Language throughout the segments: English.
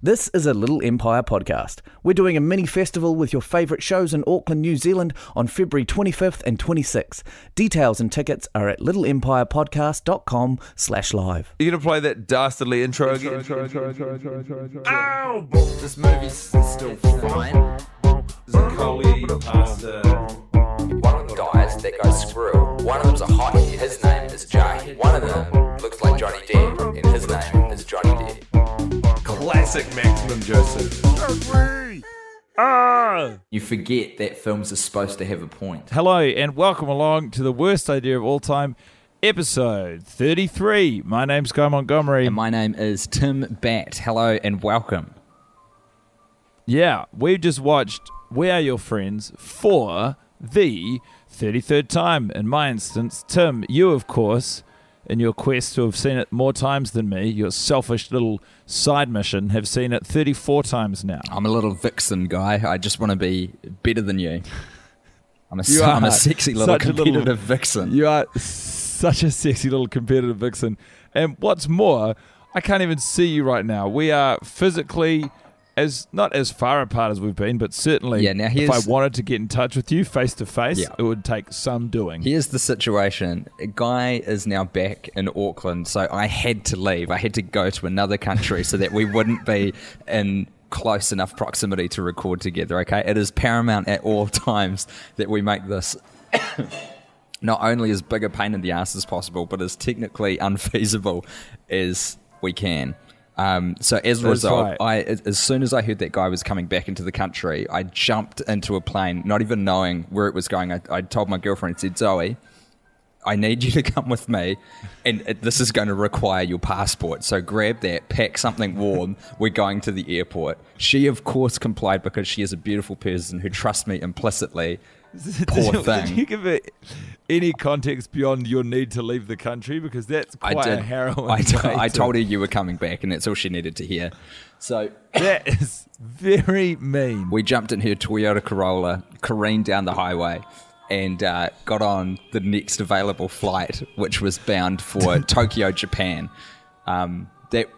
This is a Little Empire podcast. We're doing a mini festival with your favourite shows in Auckland, New Zealand on February 25th and 26th. Details and tickets are at littleempirepodcast.com slash live. You gonna play that dastardly intro again? This movie's still fine. One of them dies, that goes screw. One of them's a hottie, his name is Jay. One of them looks like Johnny Depp, and his name is Johnny Depp. Classic Maximum Joseph. Ah. You forget that films are supposed to have a point. Hello and welcome along to the worst idea of all time, episode 33. My name's Guy Montgomery. And my name is Tim Batt. Hello and welcome. yeah, we've just watched We Are Your Friends for the 33rd time. In my instance, Tim, you, of course, in your quest to have seen it more times than me, your selfish little side mission, have seen it 34 times now. I'm a little vixen guy. I just want to be better than you. I'm a, You I'm a sexy little a little- competitive vixen. You are such a sexy little competitive vixen. And what's more, I can't even see you right now. We are physically as not as far apart as we've been, but certainly Yeah, now if I wanted to get in touch with you face to face, it would take some doing. Here's the situation. A guy is now back in Auckland, so I had to leave. I had to go to another country so that we wouldn't be in close enough proximity to record together, okay? It is paramount at all times that we make this not only as big a pain in the ass as possible, but as technically unfeasible as we can. Um, so as a result, right. I as soon as I heard that guy was coming back into the country, I jumped into a plane, not even knowing where it was going. I, I told my girlfriend, I said, Zoe, I need you to come with me, and it, this is going to require your passport. So grab that, pack something warm. We're going to the airport. She, of course, complied because she is a beautiful person who trusts me implicitly. Poor did, you, thing. did you give it any context beyond your need to leave the country? Because that's I quite did. a harrowing. I, t- way I to- told her you were coming back, and that's all she needed to hear. So that is very mean. we jumped in her Toyota Corolla, careened down the highway, and uh, got on the next available flight, which was bound for Tokyo, Japan. Um, that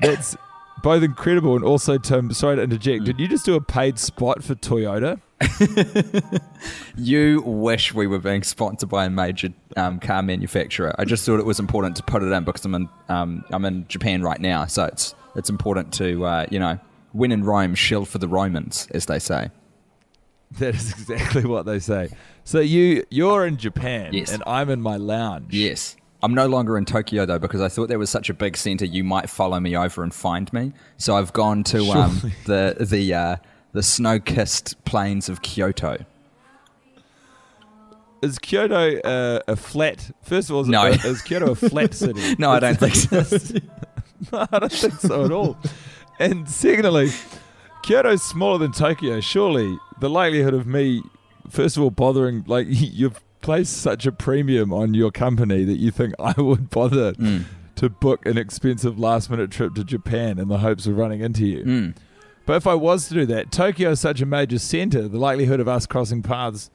That's both incredible and also, Tim, sorry to interject, did you just do a paid spot for Toyota? you wish we were being sponsored by a major um, car manufacturer. I just thought it was important to put it in because I'm in um, I'm in Japan right now, so it's it's important to uh, you know when in Rome, shill for the Romans, as they say. That is exactly what they say. So you you're in Japan Yes. and I'm in my lounge. Yes. I'm no longer in Tokyo though because I thought there was such a big center you might follow me over and find me. So I've gone to um, the the uh, the snow-kissed plains of Kyoto. Is Kyoto uh, a flat? First of all, is, No. it- is Kyoto a flat city? No, I don't think so. no, I don't think so at all. And secondly, Kyoto's smaller than Tokyo. Surely the likelihood of me, first of all, bothering like you've placed such a premium on your company that you think I would bother Mm. to book an expensive last minute trip to Japan in the hopes of running into you. Mm. But if I was to do that, Tokyo is such a major center, the likelihood of us crossing paths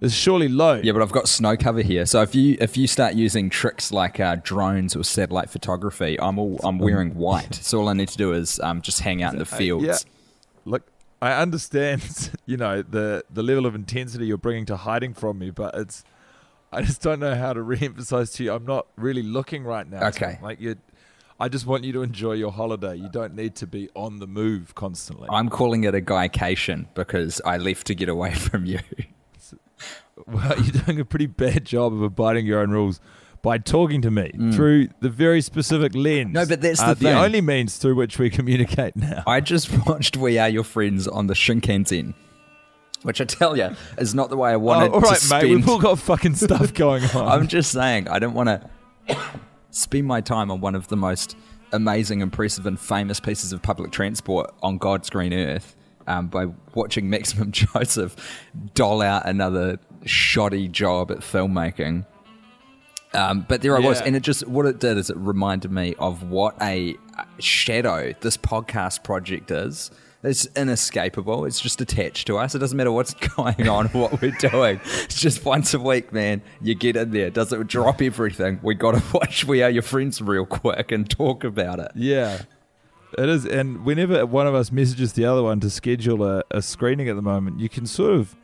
is surely low. Yeah, but I've got snow cover here. So if you if you start using tricks like uh, drones or satellite photography, I'm all I'm wearing white. So all I need to do is um, just hang out in the fields. Yeah. Look, I understand, you know, the the level of intensity you're bringing to hiding from me, but it's I just don't know how to re-emphasize to you. I'm not really looking right now. Okay. Like you, I just want you to enjoy your holiday. You don't need to be on the move constantly. I'm calling it a guycation because I left to get away from you. Well, you're doing a pretty bad job of abiding your own rules by talking to me through the very specific lens. Mm. No, but that's the uh, thing. only means through which we communicate now. I just watched We Are Your Friends on the Shinkansen, which I tell you is not the way I wanted Oh, all right, to mate. We've all got fucking stuff going on. I'm just saying, I don't want to spend my time on one of the most amazing, impressive, and famous pieces of public transport on God's green earth um, by watching Maximum Joseph doll out another shoddy job at filmmaking. Um, but there I was, and it just what it did is it reminded me of what a shadow this podcast project is. It's inescapable. It's just attached to us. It doesn't matter what's going on, what we're doing. It's just once a week, man. You get in there. Does it drop everything? We got to watch We Are Your Friends real quick and talk about it. Yeah. It is. And whenever one of us messages the other one to schedule a, a screening at the moment, you can sort of.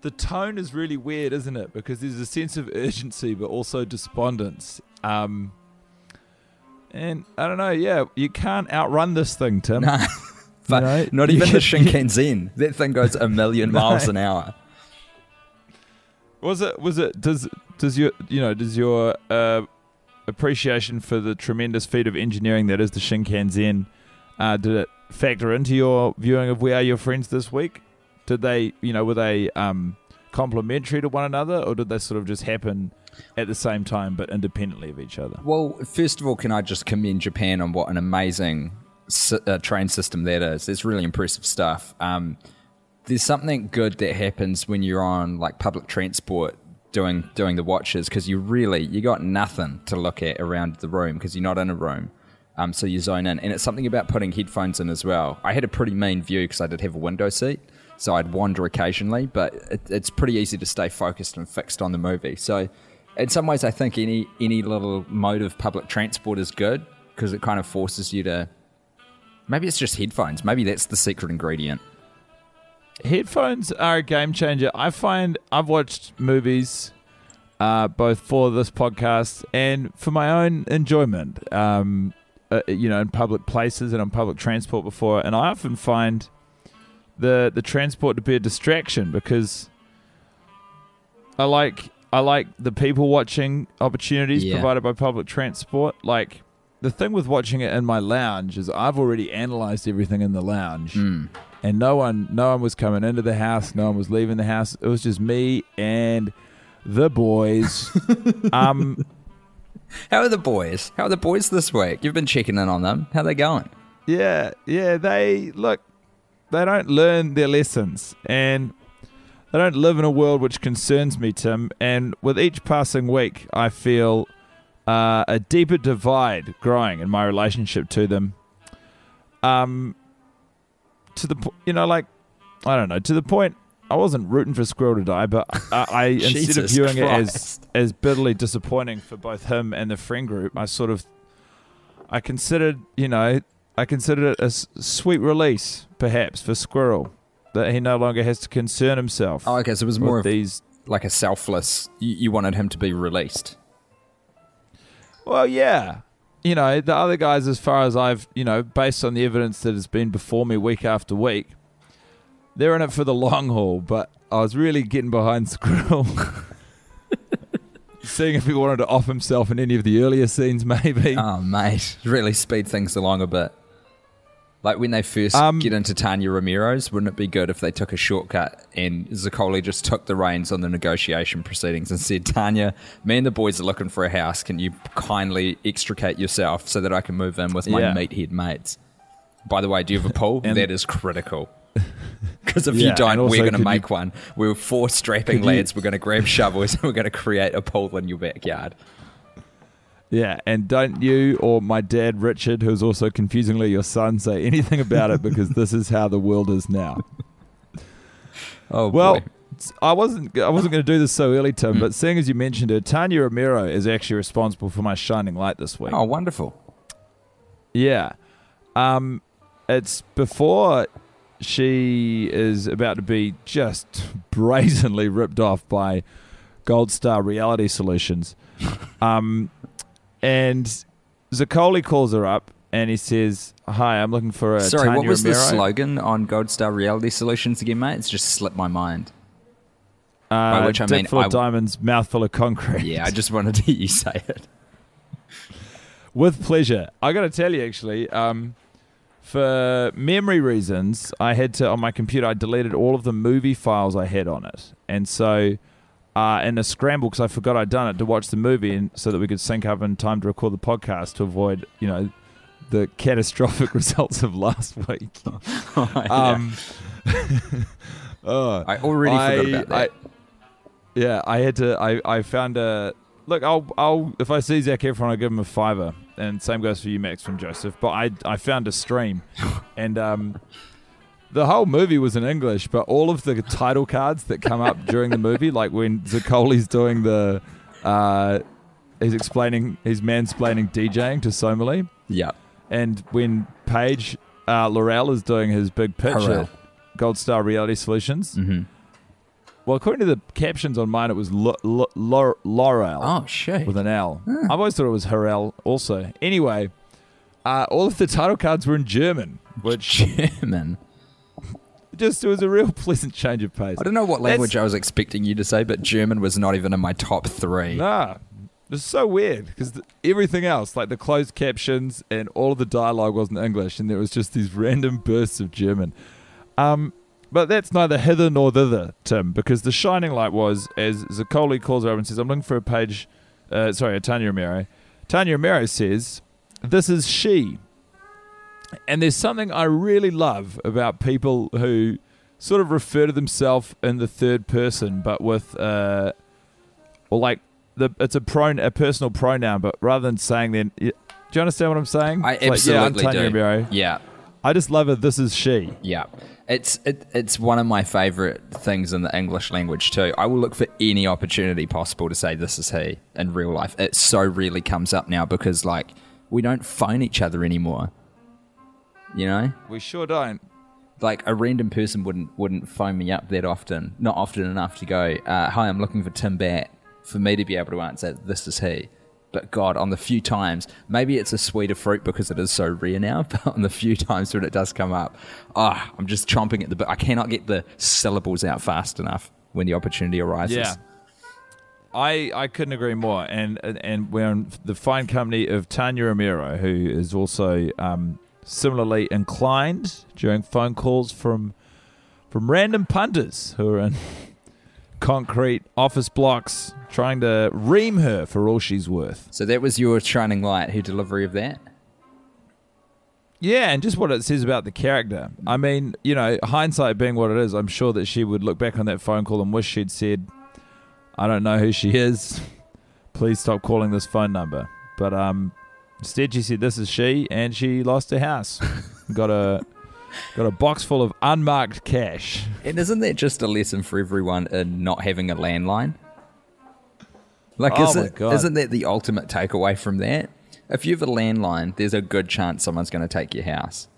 The tone is really weird, isn't it? Because there's a sense of urgency, but also despondence. Um, and I don't know. Yeah, you can't outrun this thing, Tim. Nah. But know, not you even the can- Shinkansen. That thing goes a million miles an hour. Was it? Was it? Does does your you know does your uh, appreciation for the tremendous feat of engineering that is the Shinkansen uh, did it factor into your viewing of We Are Your Friends this week? Did they you know were they um, complementary to one another, or did they sort of just happen at the same time but independently of each other? Well, first of all, can I just commend Japan on what an amazing si- uh, train system that is? It's really impressive stuff. Um, there's something good that happens when you're on like public transport doing doing the watches because you really you got nothing to look at around the room because you're not in a room. Um, so you zone in, and it's something about putting headphones in as well. I had a pretty mean view because I did have a window seat, so I'd wander occasionally, but it, it's pretty easy to stay focused and fixed on the movie. So, in some ways, I think any any little mode of public transport is good because it kind of forces you to. Maybe it's just headphones. Maybe that's the secret ingredient. Headphones are a game changer. I find I've watched movies uh, both for this podcast and for my own enjoyment, um, uh, you know, in public places and on public transport before, and I often find the the transport to be a distraction because I like I like the people watching opportunities Yeah. provided by public transport. Like the thing with watching it in my lounge is I've already analyzed everything in the lounge and no one no one was coming into the house no one was leaving the house it was just me and the boys um How are the boys? How are the boys this week? You've been checking in on them. How they going? yeah yeah they look they don't learn their lessons and they don't live in a world which concerns me tim and with each passing week i feel uh, a deeper divide growing in my relationship to them um to the po- you know like i don't know to the point I wasn't rooting for Squirrel to die, but I, I instead of viewing it as Christ. as bitterly disappointing for both him and the friend group, I sort of I considered, you know, I considered it a s- sweet release, perhaps, for Squirrel that he no longer has to concern himself. Oh, okay. So it was more of these. like a selfless. You, you wanted him to be released. Well, yeah, you know, the other guys, as far as I've, you know, based on the evidence that has been before me week after week, they're in it for the long haul. But I was really getting behind Squirrel. Seeing if he wanted to off himself in any of the earlier scenes, maybe. Oh, mate, really speed things along a bit. Like when they first Um, get into Tanya Romero's, wouldn't it be good if they took a shortcut and Zaccoli just took the reins on the negotiation proceedings and said, Tanya, me and the boys are looking for a house. Can you kindly extricate yourself so that I can move in with my Yeah. meathead mates? By the way, do you have a pool? And- that is critical. Because if Yeah, you don't, also we're going to make you- one. We're four strapping Could you- lads. We're going to grab shovels and we're going to create a pool in your backyard. Yeah, and don't you or my dad Richard, who's also confusingly your son, say anything about it because this is how the world is now. Oh, Well, boy. I wasn't I wasn't going to do this so early, Tim, but seeing as you mentioned it, Tanya Romero is actually responsible for my shining light this week. Oh, wonderful. Yeah. Um, it's before she is about to be just brazenly ripped off by Gold Star Reality Solutions. um, and Zaccoli calls her up and he says, "Hi, I'm looking for a." Sorry, Tanya what was the slogan on Gold Star Reality Solutions again, mate? It's just slipped my mind. Uh, By which I mean full of I- diamonds, mouthful of concrete. Yeah, I just wanted to hear you say it. With pleasure. I got to tell you, actually, um, for memory reasons, I had to on my computer. I deleted all of the movie files I had on it, and so uh, in a scramble because I forgot I'd done it to watch the movie, and so that we could sync up in time to record the podcast to avoid, you know, the catastrophic results of last week. Um, oh, I already forgot about that. I- yeah, I had to. I, I found a look. I'll I'll if I see Zac Efron, I'll give him a fiver, and same goes for you, Max from Joseph. But I I found a stream, and um, the whole movie was in English, but all of the title cards that come up during the movie, like when Zaccoli's doing the, uh, he's explaining, he's mansplaining DJing to Somalie, yeah. and when Paige uh, Laurel is doing his big pitch at Gold Star Reality Solutions. Mm-hmm. Well, according to the captions on mine, it was L- L- Lau- Laurel Oh, shit. with an L. I've always thought it was Harrell also. Anyway, uh, all of the title cards were in German, which German. Just it was a real pleasant change of pace. I don't know what That's- language I was expecting you to say, but German was not even in my top three. Nah, it's so weird because everything else, like the closed captions and all of the dialogue, wasn't English, and there was just these random bursts of German. Um, but that's neither hither nor thither, Tim, because the shining light was as Zaccoli calls her over and says, "I'm looking for a page." Uh, sorry, a Tanya Romero. Tanya Romero says, "This is she." And there's something I really love about people who sort of refer to themselves in the third person, but with uh, or like the it's a pron a personal pronoun, but rather than saying then, do you understand what I'm saying? I It's like, yeah, I'm absolutely do. Romero. Yeah. I just love it. This is she. Yeah. It's it, it's one of my favorite things in the English language too. I will look for any opportunity possible to say this is he in real life. It so rarely comes up now because like we don't phone each other anymore. You know? We sure don't. Like a random person wouldn't wouldn't phone me up that often, not often enough to go, uh, "Hi, I'm looking for Tim Batt." For me to be able to answer, "This is he." But God, on the few times, maybe it's a sweeter fruit because it is so rare now. But on the few times when it does come up, ah, I'm just chomping at the bit. I cannot get the syllables out fast enough when the opportunity arises. Yeah. I, I couldn't agree more, and and, and we're in the fine company of Tanya Romero, who is also um, similarly inclined during phone calls from from random punters who are in concrete office blocks trying to ream her for all she's worth. So that was your shining light. her delivery of that? Yeah, and just what it says about the character. I mean, you know, hindsight being what it is, I'm sure that she would look back on that phone call and wish she'd said, I don't know who she is. Please stop calling this phone number. But um, instead, she said, This is she, and she lost her house. got a. Got a box full of unmarked cash. And isn't that just a lesson for everyone in not having a landline? Like, Oh isn't, isn't that the ultimate takeaway from that? If you have a landline, there's a good chance someone's going to take your house.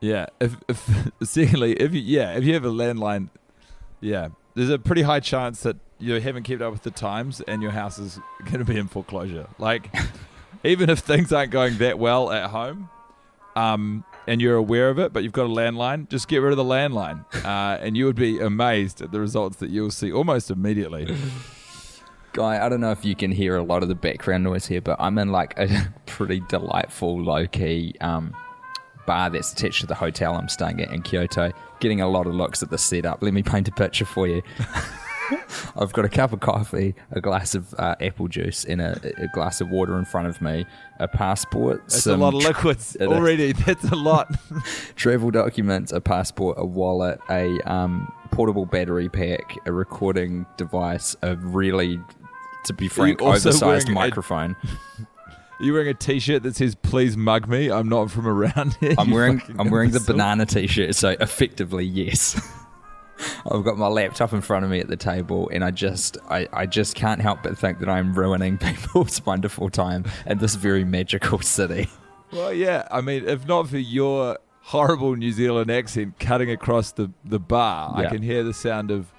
Yeah. If, if secondly, if you yeah, if you have a landline, yeah, there's a pretty high chance that you haven't kept up with the times and your house is going to be in foreclosure. Like, even if things aren't going that well at home, um, and you're aware of it, but you've got a landline, just get rid of the landline, uh, and you would be amazed at the results that you'll see almost immediately. Guy, I don't know if you can hear a lot of the background noise here, but I'm in like a pretty delightful, low key um, bar that's attached to the hotel I'm staying at in Kyoto, getting a lot of looks at the setup. Let me paint a picture for you. I've got a cup of coffee, a glass of uh, apple juice, and a, a glass of water in front of me, a passport, That's some a lot of liquids is. already. That's a lot. travel documents, a passport, a wallet, a um, portable battery pack, a recording device, a really, to be frank, oversized wearing a- microphone. Are you wearing a T-shirt that says "Please mug me"? I'm not from around here. I'm wearing I'm wearing the banana t-shirt, so effectively yes. I've got my laptop in front of me at the table, and I just I, I just can't help but think that I'm ruining people's wonderful time in this very magical city. Well, yeah. I mean, if not for your horrible New Zealand accent cutting across the, the bar, I can hear the sound of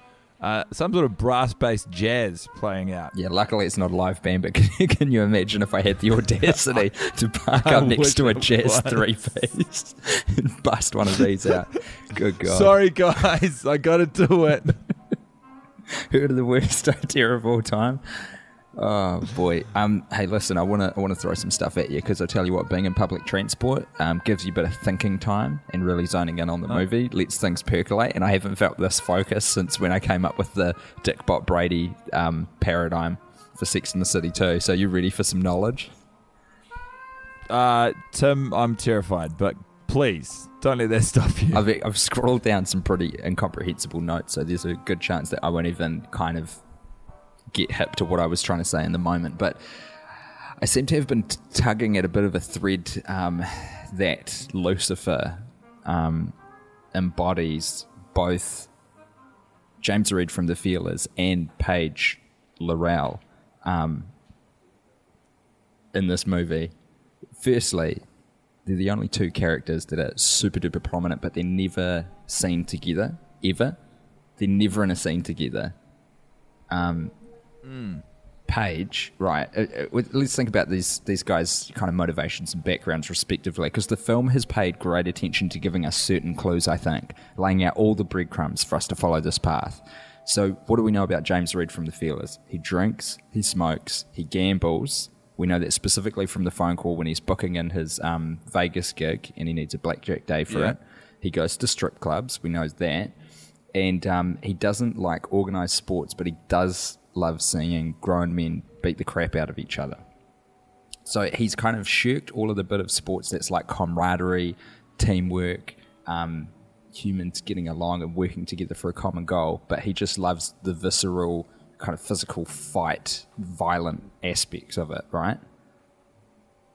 uh, some sort of brass-based jazz playing out. Yeah, luckily it's not a live band, but can, you- can you imagine if I had the audacity to park up next to a jazz three piece and bust one of these out? Good God. Sorry, guys, I got to do it. Heard of the worst idea of all time? Oh boy. Um. Hey, listen. I wanna I wanna throw some stuff at you because I tell you what, being in public transport um, gives you a bit of thinking time and really zoning in on the movie. Lets things percolate. And I haven't felt this focus since when I came up with the Dick Bot Brady um, paradigm for Sex in the City too. So you ready for some knowledge? Uh, Tim, I'm terrified, but please don't let that stop you. I've, I've scrolled down some pretty incomprehensible notes, so there's a good chance that I won't even kind of get hip to what I was trying to say in the moment. But I seem to have been tugging at a bit of a thread um, that Lucifer um, embodies both James Reed from The Feelers and Paige Laurel um, in this movie. Firstly, they're the only two characters that are super duper prominent, but they're never seen together ever. They're never in a scene together. Um, Paige, right? uh, uh, let's think about these these guys' kind of motivations and backgrounds, respectively, because the film has paid great attention to giving us certain clues. I think, laying out all the breadcrumbs for us to follow this path. So, what do we know about James Reed from The Feelers? He drinks, he smokes, he gambles. We know that specifically from the phone call when he's booking in his um, Vegas gig and he needs a blackjack day for Yeah. it. He goes to strip clubs. We know that and um, he doesn't like organized sports, but he does love seeing grown men beat the crap out of each other. So he's kind of shirked all of the bit of sports that's like camaraderie, teamwork, um, humans getting along and working together for a common goal. But he just loves the visceral, kind of physical fight, violent aspects of it, right?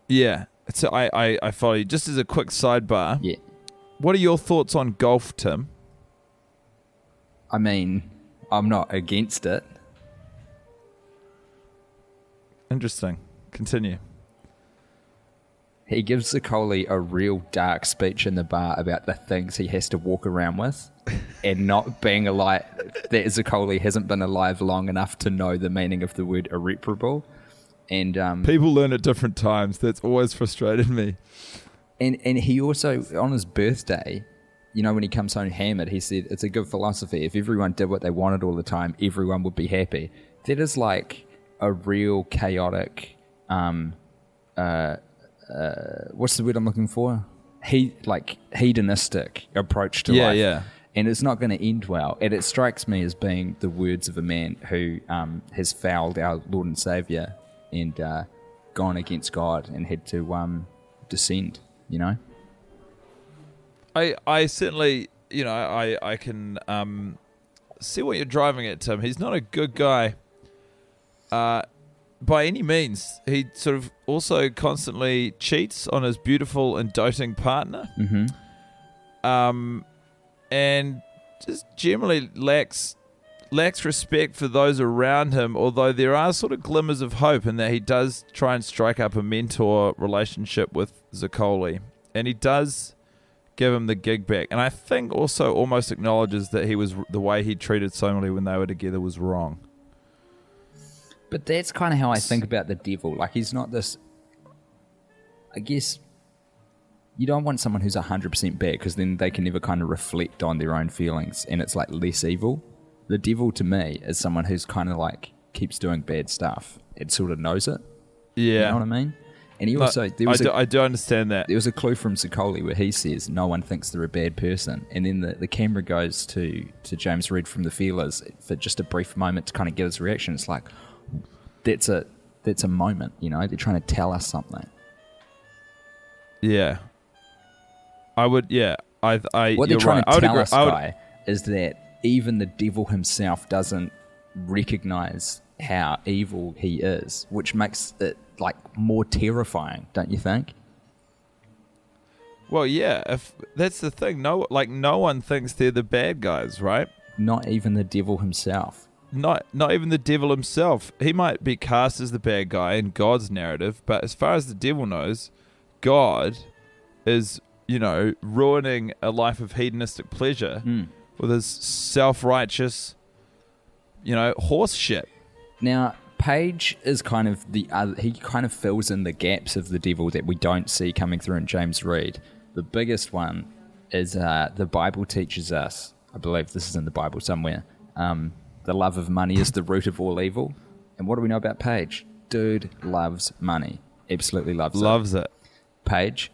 yeah. So I, I, I follow you. Just as a quick sidebar, Yeah. what are your thoughts on golf, Tim? I mean, I'm not against it. Interesting. Continue. He gives Zicoli a real dark speech in the bar about the things he has to walk around with and not being alive. That Zicoli hasn't been alive long enough to know the meaning of the word irreparable. And, um, People learn at different times. That's always frustrated me. and, and he also, on his birthday, you know, when he comes home hammered, he said, It's a good philosophy. If everyone did what they wanted all the time, everyone would be happy. That is like a real chaotic, um, uh, uh, what's the word I'm looking for? He like hedonistic approach to Yeah, life. yeah. And it's not going to end well. And it strikes me as being the words of a man who um, has fouled our Lord and Savior and uh, gone against God and had to um, descend. You know. I, I certainly, you know, I, I can um, see what you're driving at, Tim. He's not a good guy uh, by any means. He sort of also constantly cheats on his beautiful and doting partner. Mm-hmm. Um, and just generally lacks lacks respect for those around him. Although there are sort of glimmers of hope in that he does try and strike up a mentor relationship with Zaccoli, and he does give him the gig back. And I think also almost acknowledges that he was the way he treated Somalie when they were together was wrong. But that's kind of how I think about the devil. Like he's not this. I guess you don't want someone who's hundred percent bad because then they can never kind of reflect on their own feelings, and it's like less evil. The devil to me is someone who's kind of like keeps doing bad stuff and sort of knows it. Yeah, You know what I mean? And he No, also there I, was do, a, I do understand that. there was a clue from Zicoli where he says no one thinks they're a bad person, and then the, the camera goes to to James Reed from the Feelers for just a brief moment to kind of get his reaction. It's like that's a that's a moment, you know. They're trying to tell us something. Yeah, I would. Yeah, I. I What they're trying right. To tell us, guy, is that even the devil himself doesn't recognize how evil he is, which makes it like more terrifying, don't you think? Well, yeah. If that's the thing, no, like no one thinks they're the bad guys, right? Not even the devil himself. Not, not even the devil himself. He might be cast as the bad guy in God's narrative, but as far as the devil knows, God is, you know, ruining a life of hedonistic pleasure Hmm. with his self-righteous you know, horse shit. Now, Paige is kind of the other, he kind of fills in the gaps of the devil that we don't see coming through in James Reed. The biggest one is uh, the Bible teaches us, I believe this is in the Bible somewhere, um, the love of money is the root of all evil. And what do we know about Paige? Dude loves money. Absolutely loves it. Loves it. Paige,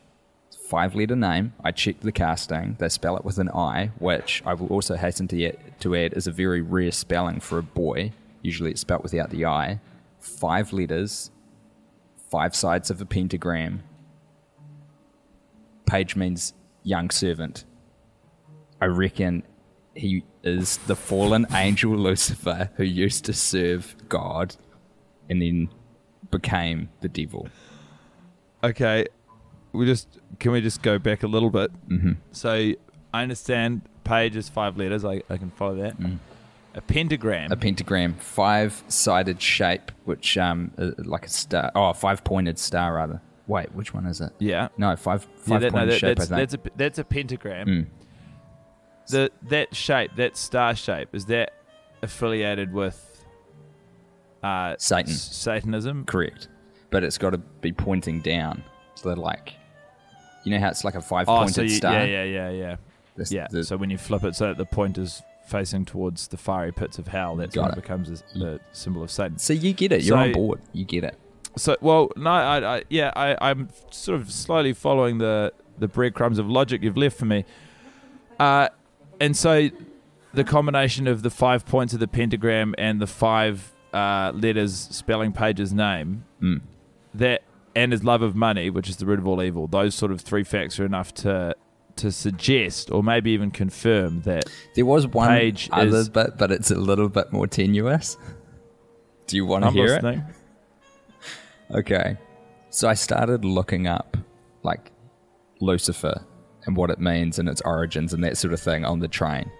five letter name. I checked the casting. They spell it with an I, which I will also hasten to add, to add is a very rare spelling for a boy. Usually it's spelled without the I. Five letters, five sides of a pentagram. Page means young servant. I reckon he is the fallen angel Lucifer who used to serve God and then became the devil. Okay, we just can we just go back a little bit? Mm-hmm. So I understand page is five letters. I, I can follow that. A pentagram. a pentagram, five sided shape, which um uh, like a star. Oh, five pointed star rather. Wait, which one is it? yeah. No, five Yeah, five that, no, pointed that- shape. that's, I think. that's a that's a pentagram. Mm. The that shape, that star shape, is that affiliated with uh, Satan. Satanism? correct, but it's got to be pointing down. So they're like, you know how it's like a five-pointed so you, star. yeah, yeah, yeah, yeah, yeah. the- so when you flip it, so that the point is facing towards the fiery pits of hell, that's when it. it becomes the symbol of Satan. so you get it. You're on board. You get it. So, well, no, I, I yeah, I, I'm sort of slowly following the the breadcrumbs of logic you've left for me. Uh, and so the combination of the five points of the pentagram and the five uh, letters spelling Paige's name, Mm. that and his love of money, which is the root of all evil, those sort of three facts are enough to to suggest or maybe even confirm that There was one Page other is- bit, but it's a little bit more tenuous. Do you want to hear it? Okay. So I started looking up like Lucifer and what it means and its origins and that sort of thing on the train.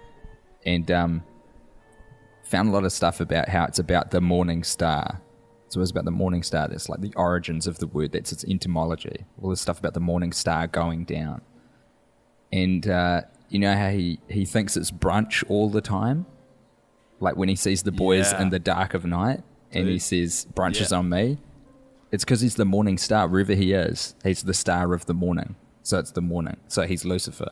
And um found a lot of stuff about how it's about the morning star. So it's about the morning star. That's like the origins of the word. That's its etymology. All this stuff about the morning star going down. And uh, you know how he, he thinks it's brunch all the time? Like when he sees the boys Yeah. in the dark of night and he says, brunch is on me. It's because he's the morning star, wherever he is. He's the star of the morning. So it's the morning. So he's Lucifer.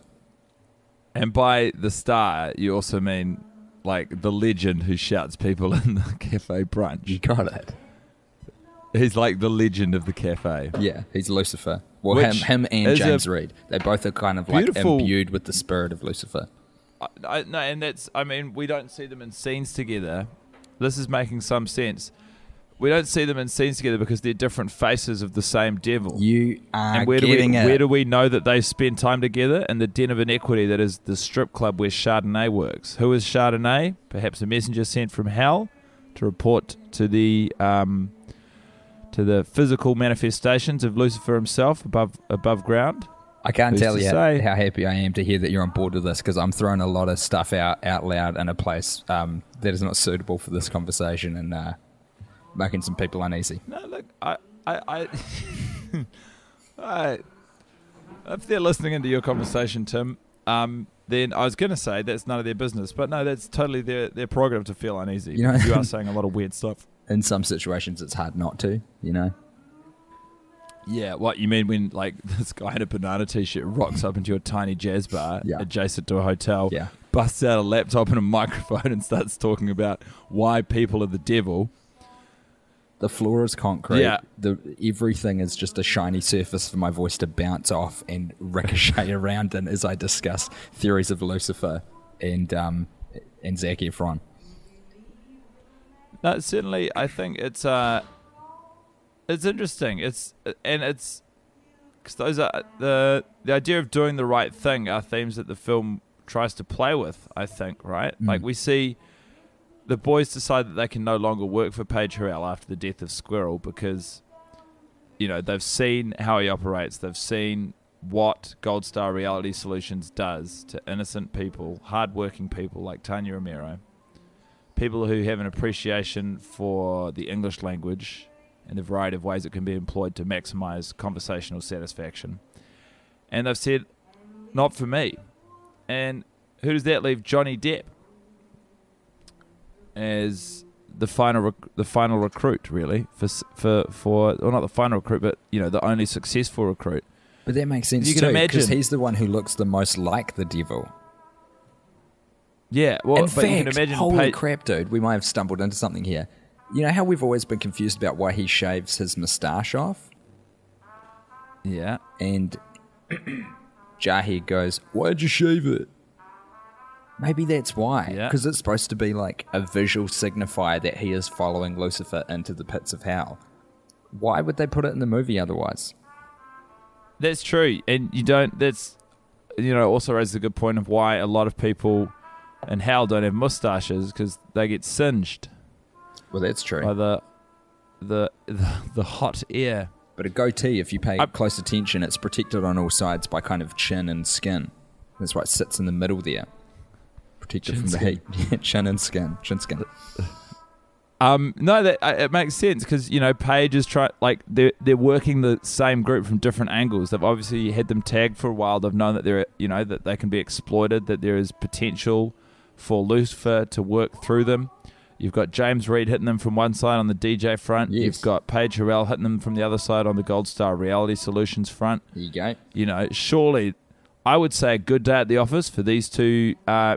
And by the star, you also mean like the legend who shouts people in the cafe brunch. You got it. He's like the legend of the cafe. Yeah, he's Lucifer. Well, Which him, him and James Reed. They both are kind of like imbued with the spirit of Lucifer. I, I, no, and that's I mean we don't see them in scenes together. This is making some sense. We don't see them in scenes together because they're different faces of the same devil. You are and where do we getting it. where do we know that they spend time together in the den of iniquity that is the strip club where Chardonnay works? Who is Chardonnay? Perhaps a messenger sent from hell to report to the um, to the physical manifestations of Lucifer himself above above ground. I can't Who's tell you say? how happy I am to hear that you're on board with this because I'm throwing a lot of stuff out out loud in a place um, that is not suitable for this conversation and uh, making some people uneasy. No, look, I, I, I, I if they're listening into your conversation, Tim, um, then I was going to say that's none of their business, but no, that's totally their their prerogative to feel uneasy. You know- you are saying a lot of weird stuff. In some situations, it's hard not to, you know. Yeah, what you mean when like this guy in a banana t-shirt rocks up into a tiny jazz bar Yeah. adjacent to a hotel, Yeah. busts out a laptop and a microphone and starts talking about why people are the devil. The floor is concrete. Yeah. The everything is just a shiny surface for my voice to bounce off and ricochet around in as I discuss theories of Lucifer and um and Zac Efron. No, certainly. I think it's uh, it's interesting. It's and it's because those are the the idea of doing the right thing are themes that the film tries to play with. I think right. Like we see the boys decide that they can no longer work for Paige Harrell after the death of Squirrel because you know they've seen how he operates. They've seen what Gold Star Reality Solutions does to innocent people, hardworking people like Tanya Romero people who have an appreciation for the English language and the variety of ways it can be employed to maximize conversational satisfaction. And they've said, not for me. And who does that leave? Johnny Depp. As the final rec- the final recruit, really for for for or not the final recruit, but you know the only successful recruit. But that makes sense You can too, because imagine- he's the one who looks the most like the devil. Yeah, well, In but fact, you can imagine. holy crap, dude, we might have stumbled into something here. You know how we've always been confused about why he shaves his moustache off? Yeah, And Jahid goes, Why'd you shave it? Maybe that's why. Yeah. Because it's supposed to be like a visual signifier that he is following Lucifer into the pits of hell. Why would they put it in the movie otherwise? that's true, and you don't. That's you know also raises a good point of why a lot of people in hell don't have mustaches because they get singed Well, that's true. by the the the, the hot air. But a goatee, if you pay I- close attention, it's protected on all sides by kind of chin and skin. That's why it sits in the middle there. Protected Chin from the heat. Chin and skin. Chin skin. Um, no, that uh, it makes sense because you know Paige is try like they're they're working the same group from different angles. They've obviously had them tagged for a while. They've known that they're you know that they can be exploited. That there is potential for Lucifer to work through them. You've got James Reed hitting them from one side on the DJ front. Yes. You've got Paige Harrell hitting them from the other side on the Gold Star Reality Solutions front. There you go. You know, surely, I would say a good day at the office for these two uh,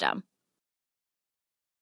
system.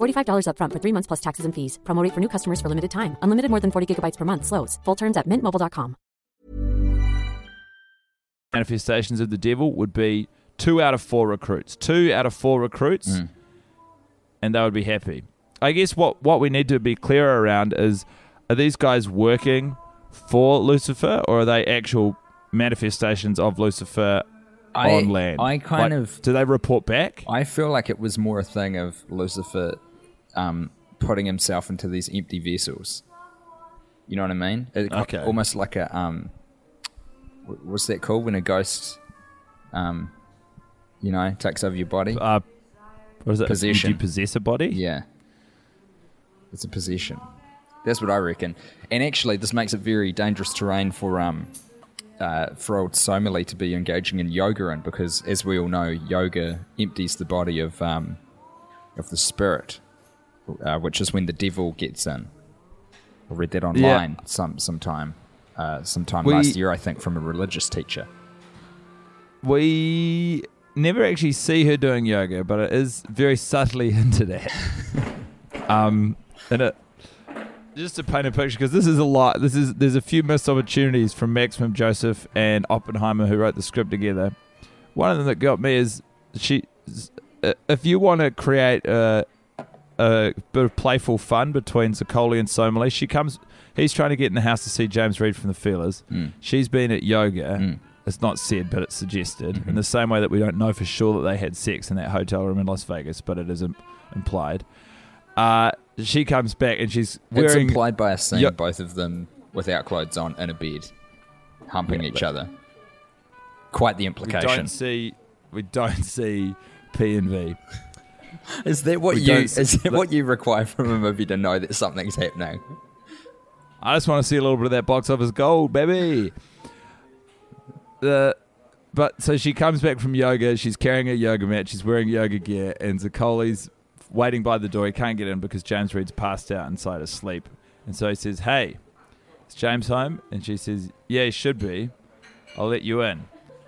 $45 upfront for three months plus taxes and fees. Promo rate for new customers for limited time. Unlimited more than 40 gigabytes per month. Slows. Full terms at mintmobile.com. manifestations of the devil would be two out of four recruits. Two out of four recruits, hmm. and they would be happy. I guess what, what we need to be clear around is are these guys working for Lucifer or are they actual manifestations of Lucifer I- on land? I kind Like, of- Do they report back? I feel like it was more a thing of Lucifer um, putting himself into these empty vessels. You know what I mean? It- Okay. Almost like a um, what's that called when a ghost, um, you know, takes over your body? Uh, what is it? Possession. You possess a body? Yeah, it's a possession. That's what I reckon. And actually, this makes it very dangerous terrain for um, uh, for old Somalie to be engaging in yoga in, because as we all know, yoga empties the body of um, of the spirit, uh, which is when the devil gets in. I read that online some sometime uh, sometime We- last year, I think, from a religious teacher. We never actually see her doing yoga, but it is very subtly hinted at. um, and it just to paint a picture because this is a lot. This is there's a few missed opportunities from Maximum Joseph and Oppenheimer who wrote the script together. One of them that got me is she. If you want to create a a bit of playful fun between Zakoli and Somalie, she comes. He's trying to get in the house to see James Reed from the Feelers. Mm. She's been at yoga. Mm. It's not said, but it's suggested. Mm-hmm. In the same way that we don't know for sure that they had sex in that hotel room in Las Vegas, but it is im- implied. uh, she comes back and she's It's wearing. implied by us seeing Yo- both of them without clothes on in a bed, humping Yeah, each other. Quite the implication. we don't see. We don't see P and V. Is that what we you is that what you require from a movie to know that something's happening? I just want to see a little bit of that box office gold, baby. The, but so she comes back from yoga. She's carrying a yoga mat. She's wearing yoga gear, and Zaccoli's waiting by the door. He can't get in because James Reed's passed out inside asleep. And so he says, "Hey, is James home?" And she says, "Yeah, he should be. I'll let you in."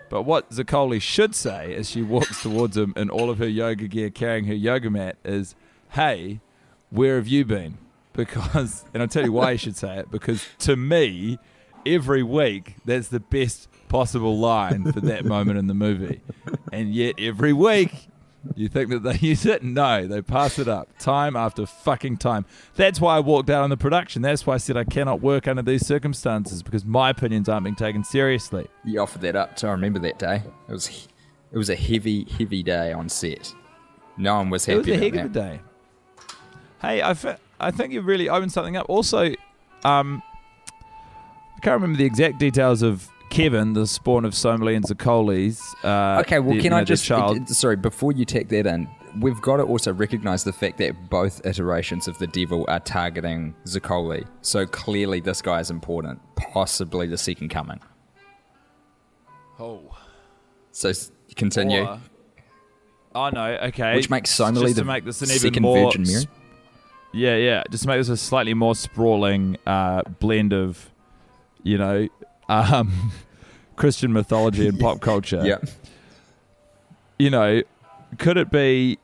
But what Zaccoli should say as she walks towards him in all of her yoga gear, carrying her yoga mat, is, "Hey, where have you been?" Because, and I'll tell you why you should say it. Because to me, every week that's the best possible line for that moment in the movie, and yet every week you think that they use it. No, they pass it up time after fucking time. That's why I walked out on the production. That's why I said I cannot work under these circumstances because my opinions aren't being taken seriously. You offered that up, so I remember that day. It was it was a heavy, heavy day on set. No one was happy. It was a heck of a day. Hey, I, I think you really opened something up. Also, um, I can't remember the exact details of Kevin, the spawn of Somalie and Zaccoli's. Uh, Okay, well, the- can you know, I just child. sorry before you take that in? We've got to also recognise the fact that both iterations of the devil are targeting Zaccoli. So clearly, this guy is important. Possibly the second coming. Oh. So continue. Or- oh no, okay. Which makes Somalie just the to make this an even second more Virgin Mary. Yeah, yeah. Just to make this a slightly more sprawling uh, blend of, you know, um, Christian mythology and pop culture. Yeah. You know, could it be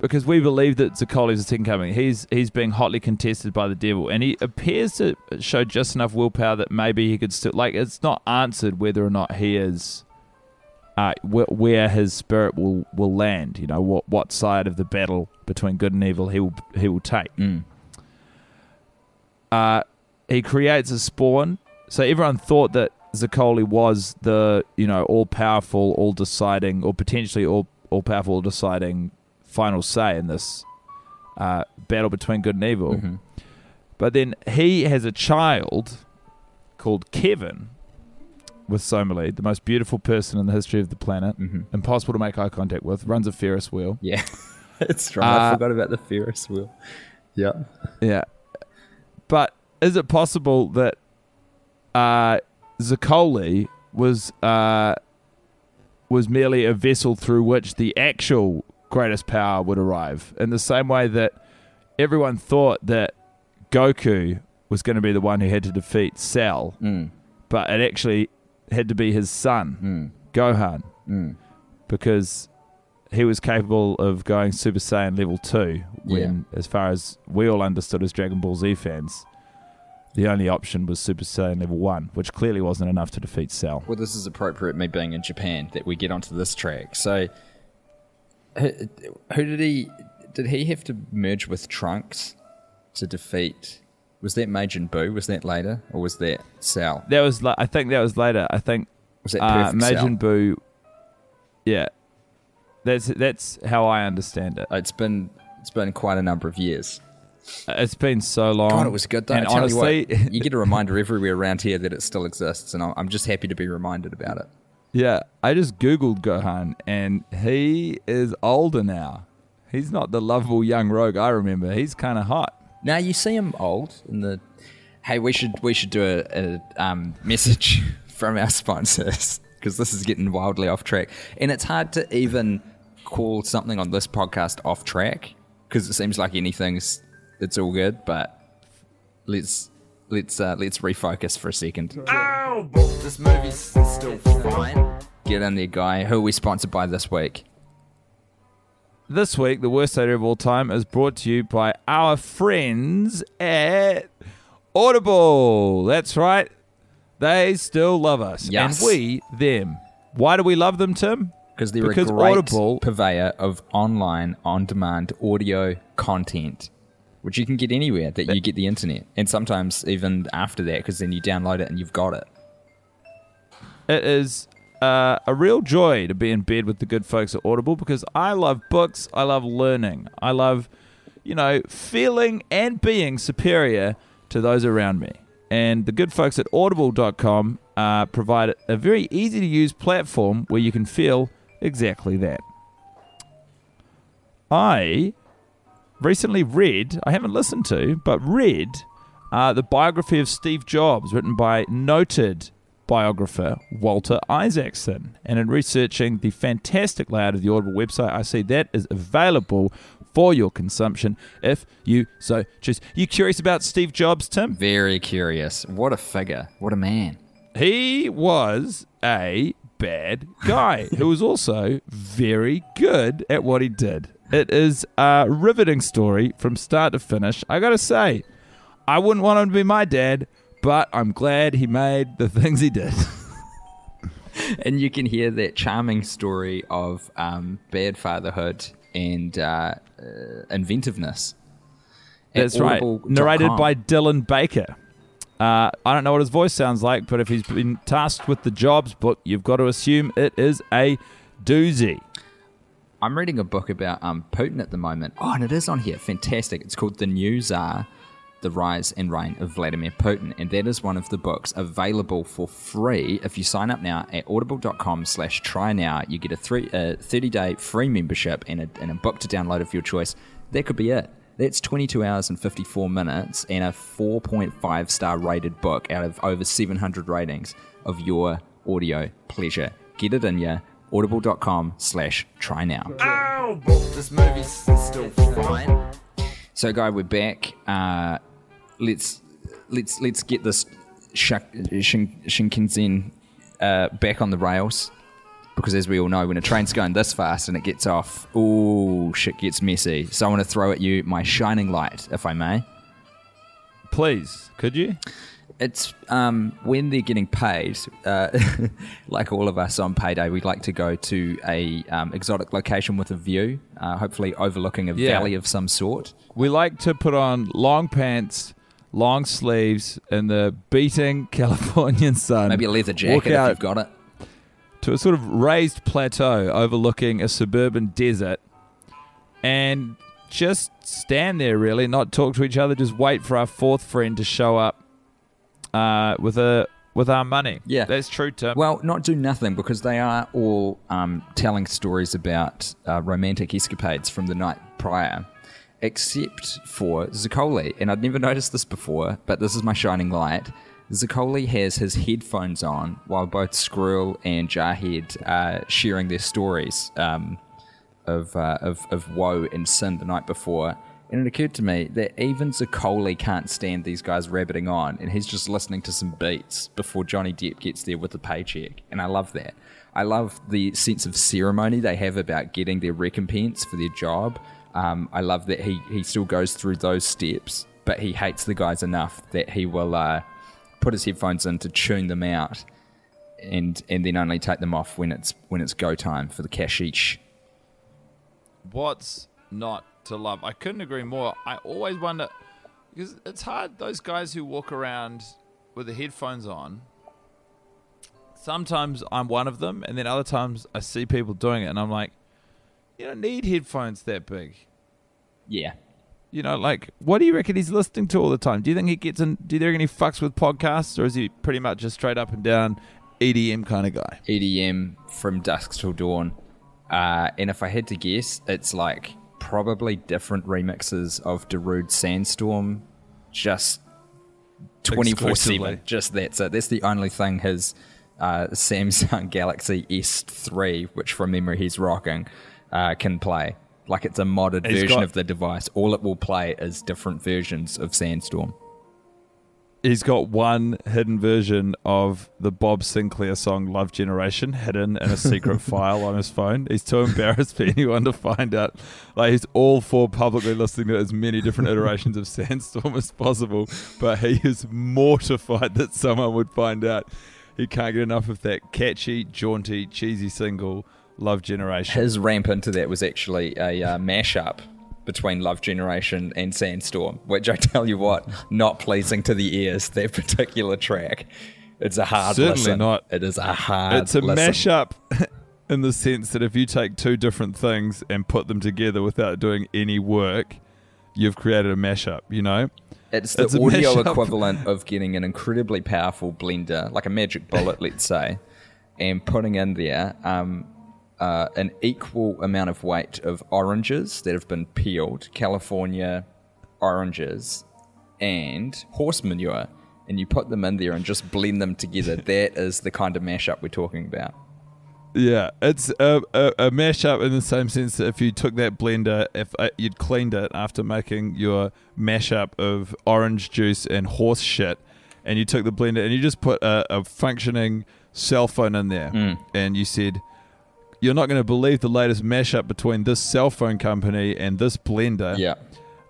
because we believe that Zaccoli is the second coming? He's he's being hotly contested by the devil, and he appears to show just enough willpower that maybe he could still like. It's not answered whether or not he is. Uh, wh- where his spirit will, will land, you know, what what side of the battle between good and evil he will he will take. Mm. Uh, he creates a spawn. So everyone thought that Zaccoli was the you know all powerful, all deciding, or potentially all all powerful, all deciding final say in this uh, battle between good and evil. Mhm. But then he has a child called Kevin with Somalie, the most beautiful person in the history of the planet, Mhm. impossible to make eye contact with, runs a Ferris wheel. Yeah, that's right. I Uh, forgot about the Ferris wheel. Yeah. Yeah. But is it possible that uh, Zaccoli was uh, was merely a vessel through which the actual greatest power would arrive? In the same way that everyone thought that Goku was going to be the one who had to defeat Cell, Mm. but it actually had to be his son, Mm. Gohan, Mm. because he was capable of going Super Saiyan level two. When, as far as we all understood as Dragon Ball Z fans, the only option was Super Saiyan level one, which clearly wasn't enough to defeat Cell. Well, this is appropriate, me being in Japan, that we get onto this track. So, who, who did he? Did he have to merge with Trunks to defeat? Was that Majin Buu? Was that later, or was that Cell? That was, I think, that was later. I think Was that uh, Perfect Cell? Majin Buu. Yeah, that's that's how I understand it. It's been it's been quite a number of years. It's been so long. God, it was good though. And honestly, you, what, you get a reminder everywhere around here that it still exists, and I'm- I'm just happy to be reminded about it. Yeah, I just googled Gohan, and he is older now. He's not the lovable young rogue I remember. He's kind of hot. Now you see him old in the. Hey, we should we should do a, a um, message from our sponsors because this is getting wildly off track, and it's hard to even call something on this podcast off track because it seems like anything's it's all good, but let's let's uh, let's refocus for a second. This movie's still fine. Get in there, guy. Who are we sponsored by this week? This week, the worst idea of all time is brought to you by our friends at Audible. That's right. They still love us. Yes. And we them. Why do we love them, Tim? Because they're Because a great Audible- purveyor of online, on-demand audio content, which you can get anywhere that you get the internet, and sometimes even after that, because then you download it and you've got it. It is uh, a real joy to be in bed with the good folks at Audible because I love books. I love learning. I love you know, feeling and being superior to those around me. And the good folks at audible.com uh, provide a very easy to use platform where you can feel exactly that. I recently read, I haven't listened to, but read uh, the biography of Steve Jobs, written by noted biographer Walter Isaacson. And in researching the fantastic layout of the Audible website, I see that is available for your consumption if you so choose. You curious about Steve Jobs, Tim? Very curious. What a figure. What a man. He was a bad guy who was also very good at what he did. It is a riveting story from start to finish. I gotta say, I wouldn't want him to be my dad, but I'm glad he made the things he did. and you can hear that charming story of um, bad fatherhood and uh, uh, inventiveness. That's right. Narrated by Dylan Baker. Uh, I don't know what his voice sounds like, but if he's been tasked with the Jobs book, you've got to assume it is a doozy. I'm reading a book about um, Putin at the moment. Oh, and it is on here. Fantastic. It's called The New Tsar, The Rise and Reign of Vladimir Putin. And that is one of the books available for free. If you sign up now at audible.com slash try now, you get a three, uh, 30-day free membership and a, and a book to download of your choice. That could be it. That's 22 hours and 54 minutes and a 4.5 star rated book out of over 700 ratings of your audio pleasure. Get it in ya. Audible.com slash try now. This movie's still fine. So, guy, we're back. Uh, let's let's let's get this Shak- Shin- Shinkansen uh, back on the rails because, as we all know, when a train's going this fast and it gets off, ooh, shit gets messy. So, I want to throw at you my shining light, if I may. Please, could you? It's um, when they're getting paid, uh, like all of us on payday, we'd like to go to a um, exotic location with a view, uh, hopefully overlooking a Yeah. valley of some sort. We like to put on long pants, long sleeves, in the beating Californian sun. Maybe a leather jacket if you've got it. to a sort of raised plateau overlooking a suburban desert and just stand there really not talk to each other just wait for our fourth friend to show up uh, with a with our money Yeah. that's true tim Well, not do nothing because they are all um, telling stories about uh, romantic escapades from the night prior, except for Zaccoli. And I'd never noticed this before, but this is my shining light. Zaccoli has his headphones on while both Squirrel and Jarhead are sharing their stories um, of, uh, of, of woe and sin the night before. And it occurred to me that even Zaccoli can't stand these guys rabbiting on, and he's just listening to some beats before Johnny Depp gets there with the paycheck. And I love that. I love the sense of ceremony they have about getting their recompense for their job. Um, I love that he, he still goes through those steps, but he hates the guys enough that he will uh, put his headphones in to tune them out, and and then only take them off when it's when it's go time for the cashish. what's not to love i couldn't agree more i always wonder because it's hard those guys who walk around with the headphones on sometimes i'm one of them and then other times i see people doing it and i'm like you don't need headphones that big Yeah, You know, like, what do you reckon he's listening to all the time? Do you think he gets in? Do you reckon he fucks with podcasts, or is he pretty much just straight up and down EDM kind of guy? EDM from dusk till dawn. Uh, and if I had to guess, it's like probably different remixes of Darude Sandstorm, just 24 7. Just that's it. That's the only thing his uh, Samsung Galaxy S3, which from memory he's rocking, uh, can play. Like it's a modded He's version got- of the device. All it will play is different versions of Sandstorm. He's got one hidden version of the Bob Sinclar song "Love Generation" hidden in a secret file on his phone. He's too embarrassed for anyone to find out. Like he's all for publicly listening to as many different iterations of Sandstorm as possible, but he is mortified that someone would find out. He can't get enough of that catchy, jaunty, cheesy single "Love Generation." His ramp into that was actually a uh, mashup between Love Generation and Sandstorm, which I tell you what, not pleasing to the ears. That particular track, it's a hard Certainly listen. not. It is a hard. it's a listen. mashup in the sense that if you take two different things and put them together without doing any work, you've created a mashup. You know, It's the It's audio equivalent of getting an incredibly powerful blender, like a magic bullet, let's say, and putting in there um, uh, an equal amount of weight of oranges that have been peeled, California oranges, and horse manure, and you put them in there and just blend them together. that is the kind of mashup we're talking about. Yeah, it's a, a, a mashup in the same sense that if you took that blender, if uh, you'd cleaned it after making your mashup of orange juice and horse shit, and you took the blender and you just put a, a functioning cell phone in there, and you said, "You're not going to believe the latest mashup between this cell phone company and this blender." Yeah.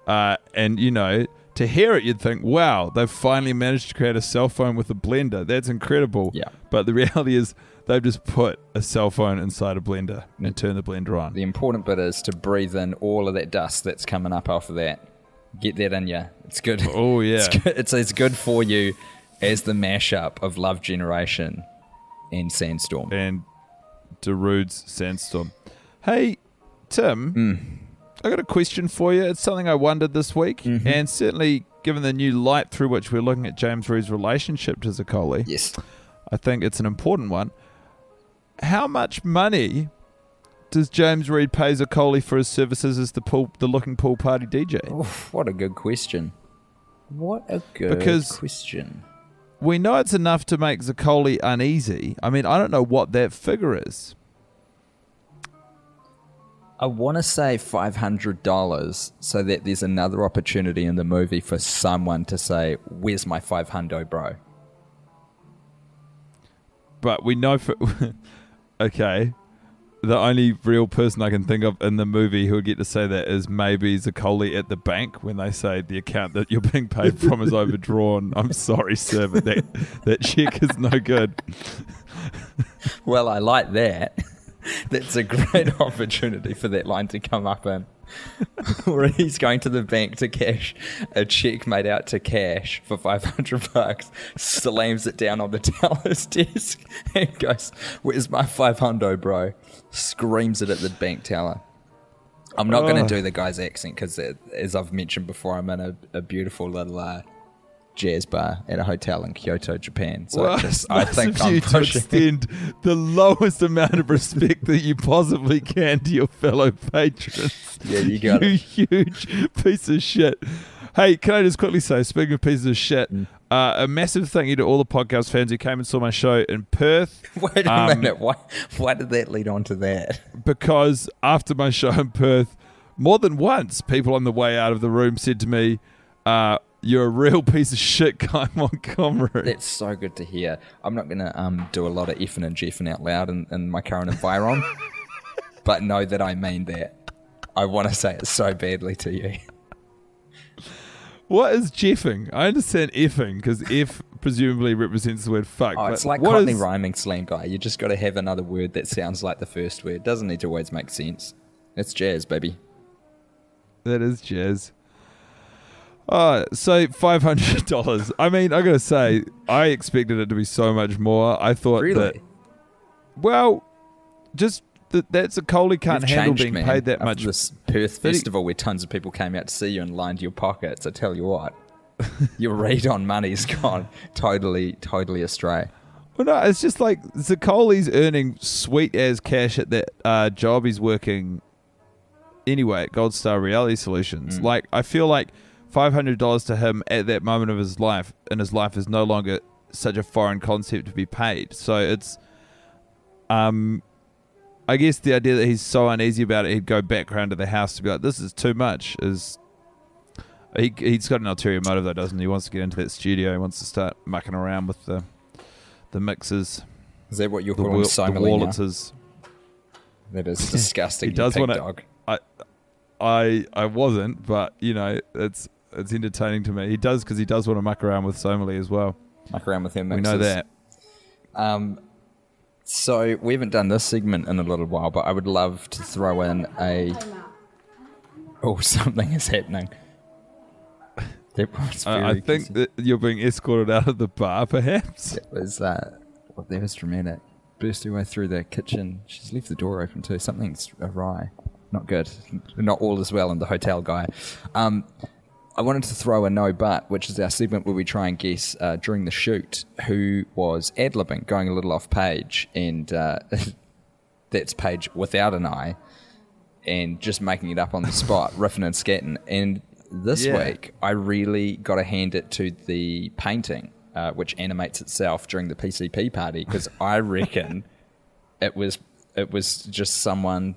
Uh, and you know, to hear it, you'd think, "Wow, they've finally managed to create a cell phone with a blender. That's incredible." Yeah. But the reality is, they've just put a cell phone inside a blender and turned the blender on. The important bit is to breathe in all of that dust that's coming up off of that. Get that in you. It's good. Oh, yeah. it's good, it's, it's good for you as the mashup of Love Generation and Sandstorm. And Darude's Sandstorm. Hey, Tim, Hmm. I got a question for you. It's something I wondered this week, Mm-hmm. and certainly given the new light through which we're looking at James Reed's relationship to Zaccoli, Yes. I think it's an important one. How much money does James Reed pay Zaccoli for his services as the pool, the looking pool party DJ? Oof, what a good question. What a good Because- question. We know it's enough to make Zaccoli uneasy. I mean, I don't know what that figure is. I want to say $500 so that there's another opportunity in the movie for someone to say, Where's my 500, bro? but we know for okay the only real person I can think of in the movie who would get to say that is maybe Zaccoli at the bank when they say the account that you're being paid from is overdrawn. I'm sorry, sir, but that that check is no good. Well, I like that. That's a great opportunity for that line to come up in. Where he's going to the bank to cash a check made out to cash for 500 bucks, slams it down on the teller's desk, and goes, Where's my 500, bro? Screams it at the bank teller. I'm not going Oh. to do the guy's accent because, as I've mentioned before, I'm in a, a beautiful little uh, jazz bar at a hotel in Kyoto, Japan. So Well, I just, I think I'm you to pushing. extend the lowest amount of respect that you possibly can to your fellow patrons. Yeah, you got you it. huge piece of shit. Hey, can I just quickly say, speaking of pieces of shit, Mm. uh, a massive thank you to all the podcast fans who came and saw my show in Perth. Wait a Um, minute. Why, why did that lead on to that? because after my show in Perth, more than once, people on the way out of the room said to me, uh, "You're a real piece of shit, Guy Montgomery." That's so good to hear. I'm not going to um, do a lot of effing and jeffing out loud in, in my current environ, but know that I mean that. I want to say it so badly to you. What is jeffing? I understand effing because F presumably represents the word fuck. Oh, but it's like Cockney is- rhyming slang guy. You just got to have another word that sounds like the first word. Doesn't need to always make sense. It's jazz, baby. That is jazz. Oh, so five hundred dollars. I mean, I gotta say, I expected it to be so much more. I thought that. Well, just that that's a Coley can't You've handle changed, being man. paid that After much. This Perth festival where tons of people came out to see you and lined your pockets. I tell you what, your read on money's gone totally, totally astray. Well, no, it's just like Zaccoli's earning sweet as cash at that uh, job he's working anyway at Gold Star Reality Solutions. Mm. Like, I feel like five hundred dollars to him at that moment of his life in his life is no longer such a foreign concept to be paid. So it's, um, I guess the idea that he's so uneasy about it, he'd go back round to the house to be like, "This is too much." Is he? He's got an ulterior motive though, doesn't he? He wants to get into that studio. He wants to start mucking around with the the mixes Is that what you're the, calling the Somalie That is disgusting. he does want want to. I, I, I wasn't, but you know, it's it's entertaining to me. He does because he does want to muck around with Somalie as well. muck around with him. We know that. Um, so we haven't done this segment in a little while, but I would love to throw in a. Oh, something is happening. That was I, I think that you're being escorted out of the bar, perhaps. It was uh, well, that was dramatic. Burst her way through the kitchen. She's left the door open too. Something's awry. not good. Not all is well in the hotel guy. Um, I wanted to throw a no but, which is our segment where we try and guess uh, during the shoot who was ad libbing, going a little off page, and uh, that's page without an eye, and just making it up on the spot, riffing and scatting. And this Yeah. week, I really got to hand it to the painting, uh, which animates itself during the PCP party, because I reckon it was it was just someone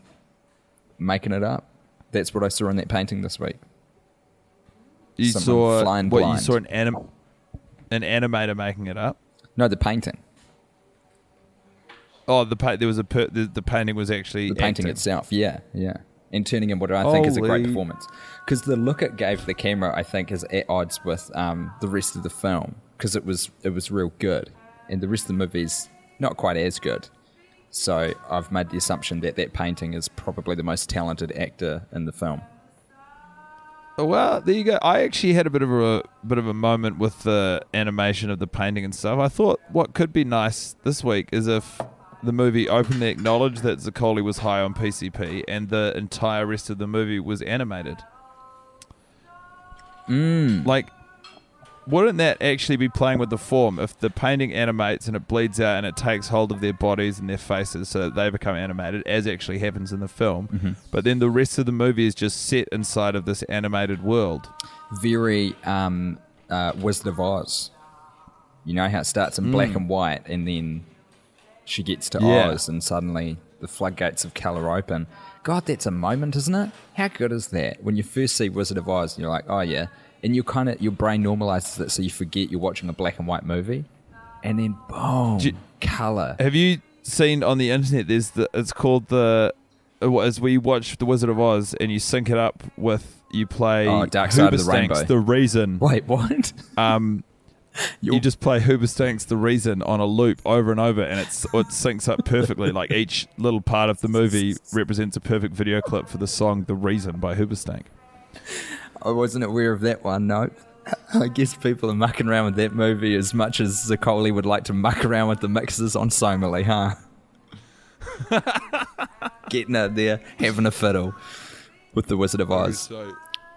making it up. That's what I saw in that painting this week. You saw flying what? You saw an anim, an animator making it up. No, the painting. Oh, the pa- there was a per- the, the painting was actually the painting acting. itself. Yeah, yeah, and turning in what I think is a great performance. Because the look it gave the camera, I think, is at odds with um, the rest of the film. Because it was it was real good, and the rest of the movie's not quite as good. So I've made the assumption that that painting is probably the most talented actor in the film. Well, there you go. I actually had a bit of a bit of a moment with the animation of the painting and stuff. I thought what could be nice this week is if the movie openly acknowledged that Zaccoli was high on PCP and the entire rest of the movie was animated. Mm. Like, wouldn't that actually be playing with the form if the painting animates and it bleeds out and it takes hold of their bodies and their faces so that they become animated, as actually happens in the film? Mm-hmm. But then the rest of the movie is just set inside of this animated world. Very um, uh, Wizard of Oz. You know how it starts in black and white, and then she gets to Yeah. Oz, and suddenly the floodgates of color open. God, that's a moment, isn't it? How good is that? When you first see Wizard of Oz, and you're like, oh yeah, and you kind of your brain normalizes it, so you forget you're watching a black and white movie, and then boom, you- color. Have you seen on the internet? There's the. It's called the. As we watch The Wizard of Oz and you sync it up with you play Oh, Dark Side of the Hoobastank's Rainbow. The Reason. Wait, what? Um, you just play Hoobastank's The Reason on a loop over and over, and it's it syncs up perfectly. Like each little part of the movie represents a perfect video clip for the song The Reason by Hoobastank. I wasn't aware of that one. No. I guess people are mucking around with that movie as much as Zaccoli would like to muck around with the mixes on Somalie, huh? Getting out there, having a fiddle with the Wizard of Oz.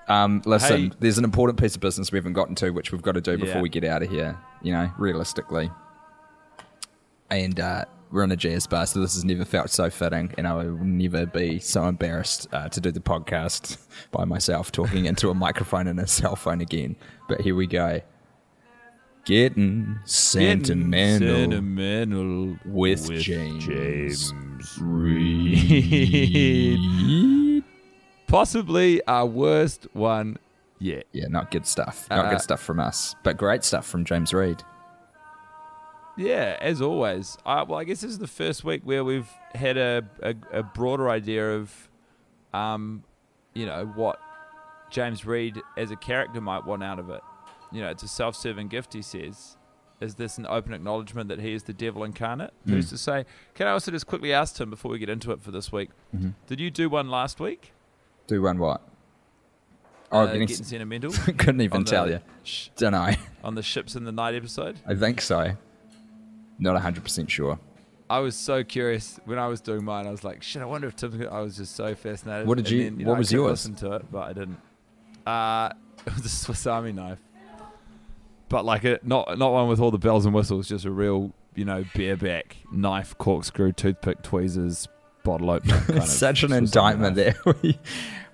Um, listen, Hey. there's an important piece of business we haven't gotten to, which we've got to do before Yeah. we get out of here. You know, realistically, and uh, we're in a jazz bar, so this has never felt so fitting, and I will never be so embarrassed uh, to do the podcast by myself talking into a microphone and a cell phone again. But here we go. Getting sentimental, Sentimental with, James, James Reed. Possibly our worst one yet. Yeah, not good stuff. Not Uh, good stuff from us, but great stuff from James Reed. Yeah, as always. I, well, I guess this is the first week where we've had a, a, a broader idea of, um, you know, what James Reed as a character might want out of it. You know, it's a self-serving gift. He says, "Is this an open acknowledgement that he is the devil incarnate?" Who's to say? Can I also just quickly ask Tim before we get into it for this week? Did you do one last week? Do one what? Oh, Uh, getting getting sentimental couldn't even on the tell you. sh- Don't know. on the ships in the night episode. I think so. Not hundred percent sure. I was so curious when I was doing mine. I was like, "Shit, I wonder if Tim's." I was just so fascinated. What did you- Then, what know, was couldn't yours? Listen to it, but I didn't. Uh, it was a Swiss Army knife, but like a not not one with all the bells and whistles. Just a real, you know, bareback knife, corkscrew, toothpick, tweezers, bottle opener. Kind of Such an Swiss indictment there. we,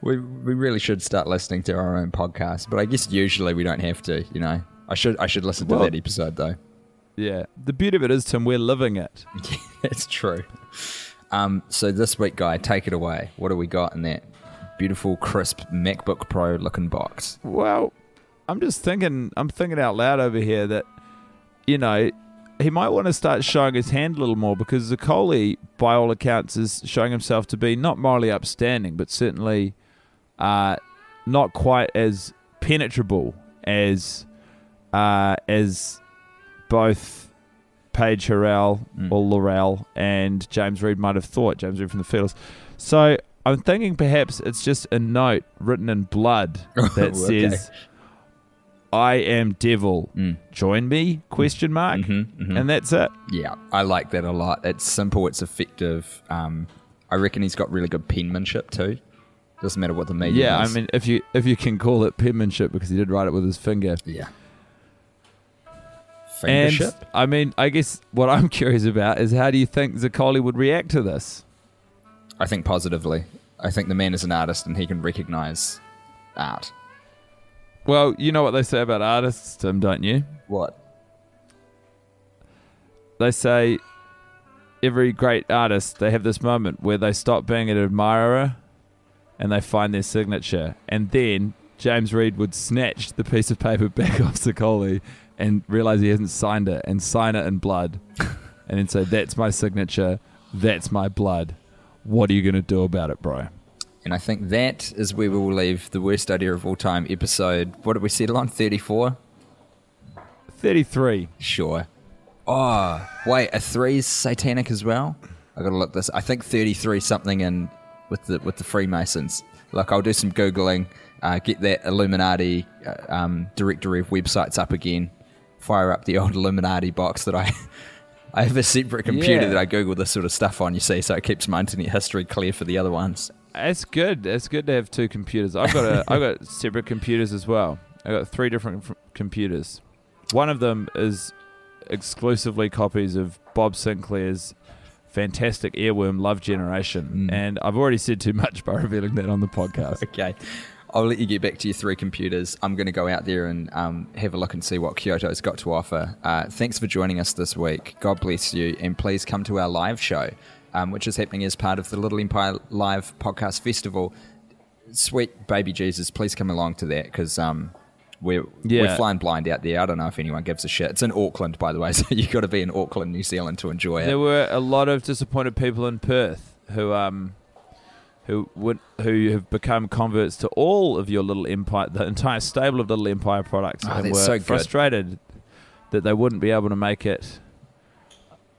we we really should start listening to our own podcast, but I guess usually we don't have to. You know, I should I should listen to Well- that episode though. Yeah, the beauty of it is, Tim, we're living it. It's true. Um, so this week, guy, take it away. What do we got in that beautiful, crisp MacBook Pro looking box? Well, I'm just thinking. I'm thinking out loud over here that you know he might want to start showing his hand a little more because Zaccoli, by all accounts, is showing himself to be not morally upstanding, but certainly uh, not quite as penetrable as uh, as both Paige Harrell or Laurel and James Reed might have thought. James Reed from the Feelers. So I'm thinking perhaps it's just a note written in blood that Okay. says, "I am devil. Mm. Join me?" Question mark. Mm-hmm, And that's it. Yeah, I like that a lot. It's simple, it's effective. Um, I reckon he's got really good penmanship too. Doesn't matter what the medium Yeah, I mean, if you if you can call it penmanship because he did write it with his finger. yeah. And I mean, I guess what I'm curious about is how do you think Zaccoli would react to this? I think positively. I think the man is an artist and he can recognize art. Well, you know what they say about artists, Tim, don't you? What? They say every great artist they have this moment where they stop being an admirer and they find their signature, and then James Reed would snatch the piece of paper back off Zaccoli and realize he hasn't signed it and sign it in blood, and then say, "That's my signature. That's my blood. What are you going to do about it, bro?" And I think that is where we will leave the worst idea of all time episode. What did we settle on? 34? Thirty-three. Sure. Oh, wait, a three is satanic as well? I gotta look this. I think 33 something in with the with the Freemasons. Look, I'll do some googling, uh, get that Illuminati uh, um, directory of websites up again, fire up the old Illuminati box that I. I have a separate computer Yeah. that I Google this sort of stuff on, you see, so it keeps my internet history clear for the other ones. It's good. It's good to have two computers. I've got a, I've got separate computers as well. I've got three different f- computers. One of them is exclusively copies of Bob Sinclar's fantastic earworm Love Generation, mm. and I've already said too much by revealing that on the podcast. Okay. I'll let you get back to your three computers. I'm going to go out there and um, have a look and see what Kyoto's got to offer. Uh, thanks for joining us this week. God bless you. And please come to our live show, um, which is happening as part of the Little Empire Live Podcast Festival. Sweet baby Jesus, please come along to that because um, we're, we're flying blind out there. I don't know if anyone gives a shit. It's in Auckland, by the way, so you've got to be in Auckland, New Zealand to enjoy it. There were a lot of disappointed people in Perth who um who would who have become converts to all of your little empire, the entire stable of little empire products, Oh, and were so frustrated that they wouldn't be able to make it.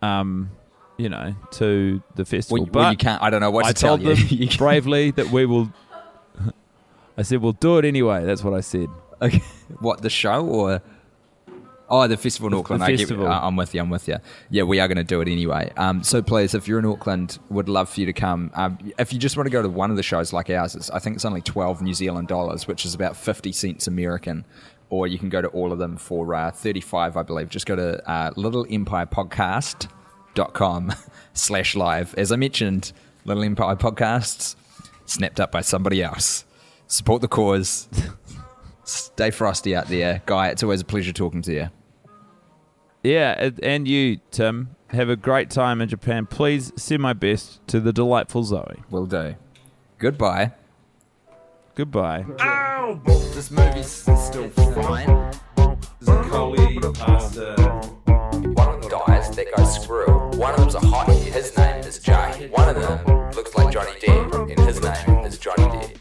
Um, you know, to the festival. Well, but well, you can't. I don't know what I to tell told you. them bravely that we will. I said we'll do it anyway. That's what I said. Okay. What the show or? Oh, the festival in The- Auckland. the I festival. uh, I'm with you. I'm with you. Yeah, we are going to do it anyway. Um, so please, if you're in Auckland, would love for you to come. Um, if you just want to go to one of the shows like ours, it's, I think it's only 12 New Zealand dollars, which is about 50 cents American. Or you can go to all of them for uh, 35, I believe. Just go to uh, littleempirepodcast.com slash live. As I mentioned, Little Empire Podcasts snapped up by somebody else. Support the cause. Stay frosty out there, guy. It's always a pleasure talking to you. Yeah, and- and you, Tim, have a great time in Japan. Please send my best to the delightful Zoe. Will do. Goodbye. Goodbye. This movie's still fine. One of them dies, that guy's screw. One of them's a hottie, his name is Jay. One of them looks like Johnny Depp, and his name is Johnny Depp.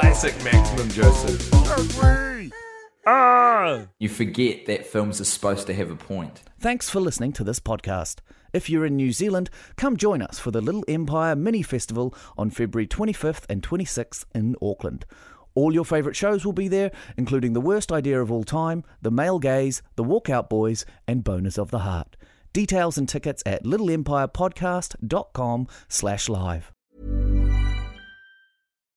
Classic Maximum Joseph. You forget that films are supposed to have a point. Thanks for listening to this podcast. If you're in New Zealand, come join us for the Little Empire Mini Festival on February 25th and 26th in Auckland. All your favourite shows will be there, including The Worst Idea of All Time, The Male Gaze, The Walkout Boys, and Boners of the Heart. Details and tickets at littleempirepodcast.com slash live.